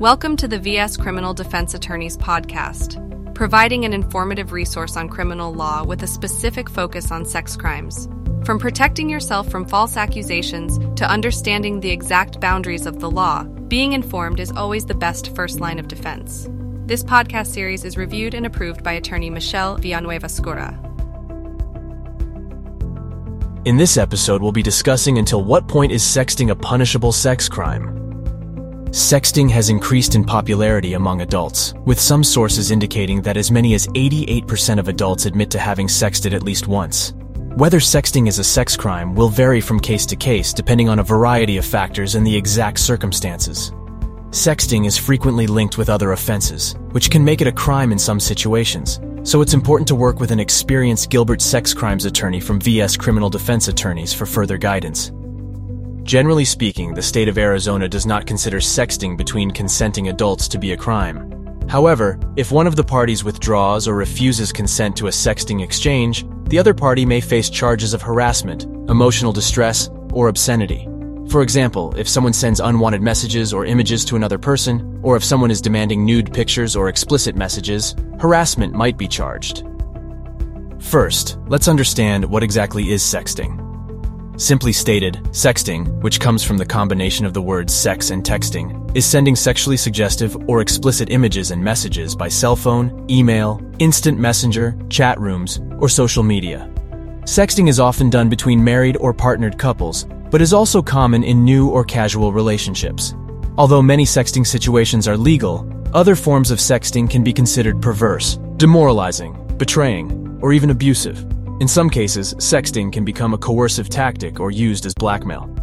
Welcome to the VS Criminal Defense Attorneys Podcast, providing an informative resource on criminal law with a specific focus on sex crimes. From protecting yourself from false accusations to understanding the exact boundaries of the law, being informed is always the best first line of defense. This podcast series is reviewed and approved by attorney Michelle Villanueva Scura. In this episode, we'll be discussing until what point is sexting a punishable sex crime. Sexting has increased in popularity among adults, with some sources indicating that as many as 88% of adults admit to having sexted at least once. Whether sexting is a sex crime will vary from case to case depending on a variety of factors and the exact circumstances. Sexting is frequently linked with other offenses, which can make it a crime in some situations, so it's important to work with an experienced Gilbert sex crimes attorney from VS Criminal Defense Attorneys for further guidance. Generally speaking, the state of Arizona does not consider sexting between consenting adults to be a crime. However, if one of the parties withdraws or refuses consent to a sexting exchange, the other party may face charges of harassment, emotional distress, or obscenity. For example, if someone sends unwanted messages or images to another person, or if someone is demanding nude pictures or explicit messages, harassment might be charged. First, let's understand what exactly is sexting. Simply stated, sexting, which comes from the combination of the words sex and texting, is sending sexually suggestive or explicit images and messages by cell phone, email, instant messenger, chat rooms, or social media. Sexting is often done between married or partnered couples, but is also common in new or casual relationships. Although many sexting situations are legal, other forms of sexting can be considered perverse, demoralizing, betraying, or even abusive. In some cases, sexting can become a coercive tactic or used as blackmail.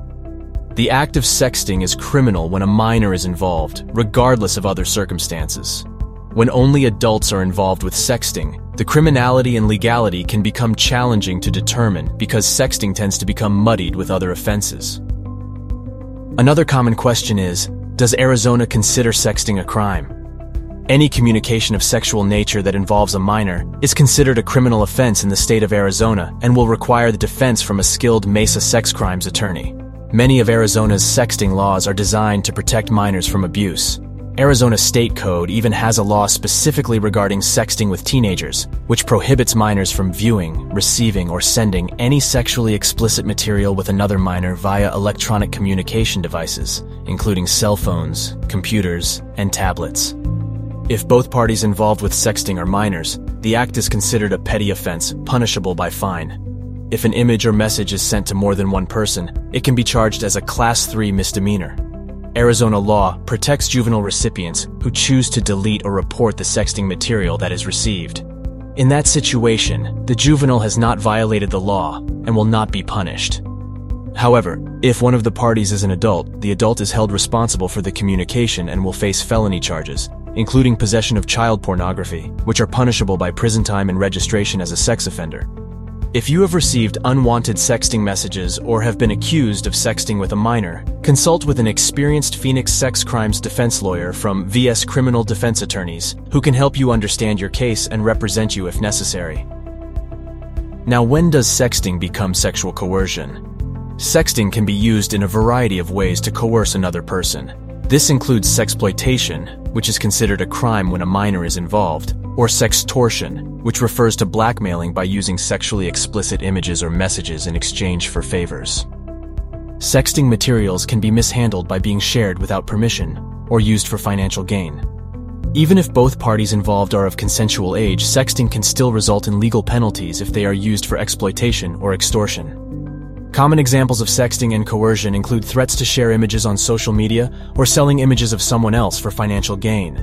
The act of sexting is criminal when a minor is involved, regardless of other circumstances. When only adults are involved with sexting, the criminality and legality can become challenging to determine because sexting tends to become muddied with other offenses. Another common question is, does Arizona consider sexting a crime? Any communication of sexual nature that involves a minor is considered a criminal offense in the state of Arizona and will require the defense from a skilled Mesa sex crimes attorney. Many of Arizona's sexting laws are designed to protect minors from abuse. Arizona State Code even has a law specifically regarding sexting with teenagers, which prohibits minors from viewing, receiving, or sending any sexually explicit material with another minor via electronic communication devices, including cell phones, computers, and tablets. If both parties involved with sexting are minors, the act is considered a petty offense, punishable by fine. If an image or message is sent to more than one person, it can be charged as a Class 3 misdemeanor. Arizona law protects juvenile recipients who choose to delete or report the sexting material that is received. In that situation, the juvenile has not violated the law and will not be punished. However, if one of the parties is an adult, the adult is held responsible for the communication and will face felony charges, including possession of child pornography, which are punishable by prison time and registration as a sex offender. If you have received unwanted sexting messages or have been accused of sexting with a minor, consult with an experienced Phoenix sex crimes defense lawyer from VS Criminal Defense Attorneys who can help you understand your case and represent you if necessary. Now, when does sexting become sexual coercion? Sexting can be used in a variety of ways to coerce another person. This includes sexploitation, which is considered a crime when a minor is involved, or sextortion, which refers to blackmailing by using sexually explicit images or messages in exchange for favors. Sexting materials can be mishandled by being shared without permission or used for financial gain. Even if both parties involved are of consensual age, sexting can still result in legal penalties if they are used for exploitation or extortion. Common examples of sexting and coercion include threats to share images on social media or selling images of someone else for financial gain.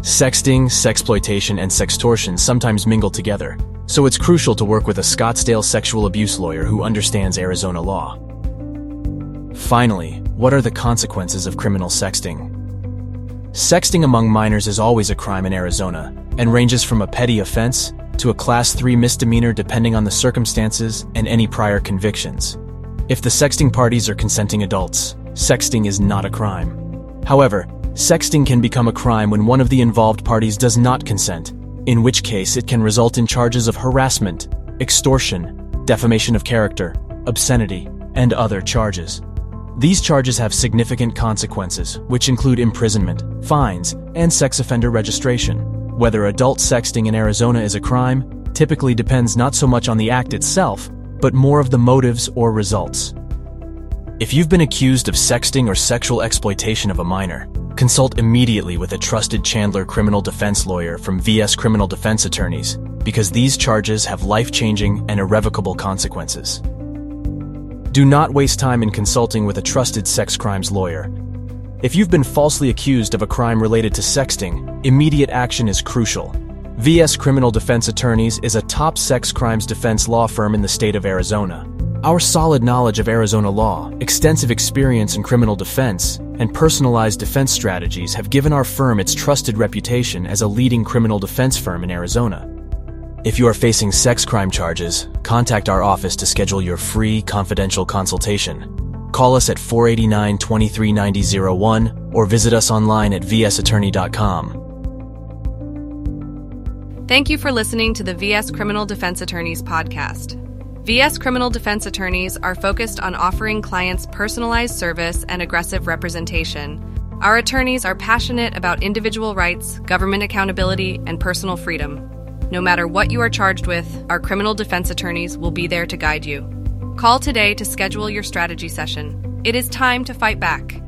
Sexting, sexploitation, and sextortion sometimes mingle together, so it's crucial to work with a Scottsdale sexual abuse lawyer who understands Arizona law. Finally, what are the consequences of criminal sexting? Sexting among minors is always a crime in Arizona and ranges from a petty offense to a Class 3 misdemeanor depending on the circumstances and any prior convictions. If the sexting parties are consenting adults, sexting is not a crime. However, sexting can become a crime when one of the involved parties does not consent, in which case it can result in charges of harassment, extortion, defamation of character, obscenity, and other charges. These charges have significant consequences, which include imprisonment, fines, and sex offender registration. Whether adult sexting in Arizona is a crime typically depends not so much on the act itself, but more of the motives or results. If you've been accused of sexting or sexual exploitation of a minor, consult immediately with a trusted Chandler criminal defense lawyer from VS Criminal Defense Attorneys because these charges have life-changing and irrevocable consequences. Do not waste time in consulting with a trusted sex crimes lawyer. If you've been falsely accused of a crime related to sexting, immediate action is crucial. VS Criminal Defense Attorneys is a top sex crimes defense law firm in the state of Arizona. Our solid knowledge of Arizona law, extensive experience in criminal defense, and personalized defense strategies have given our firm its trusted reputation as a leading criminal defense firm in Arizona. If you are facing sex crime charges, contact our office to schedule your free, confidential consultation. Call us at 489 239001 or visit us online at vsattorney.com. Thank you for listening to the VS Criminal Defense Attorneys podcast. VS Criminal Defense Attorneys are focused on offering clients personalized service and aggressive representation. Our attorneys are passionate about individual rights, government accountability, and personal freedom. No matter what you are charged with, our criminal defense attorneys will be there to guide you. Call today to schedule your strategy session. It is time to fight back.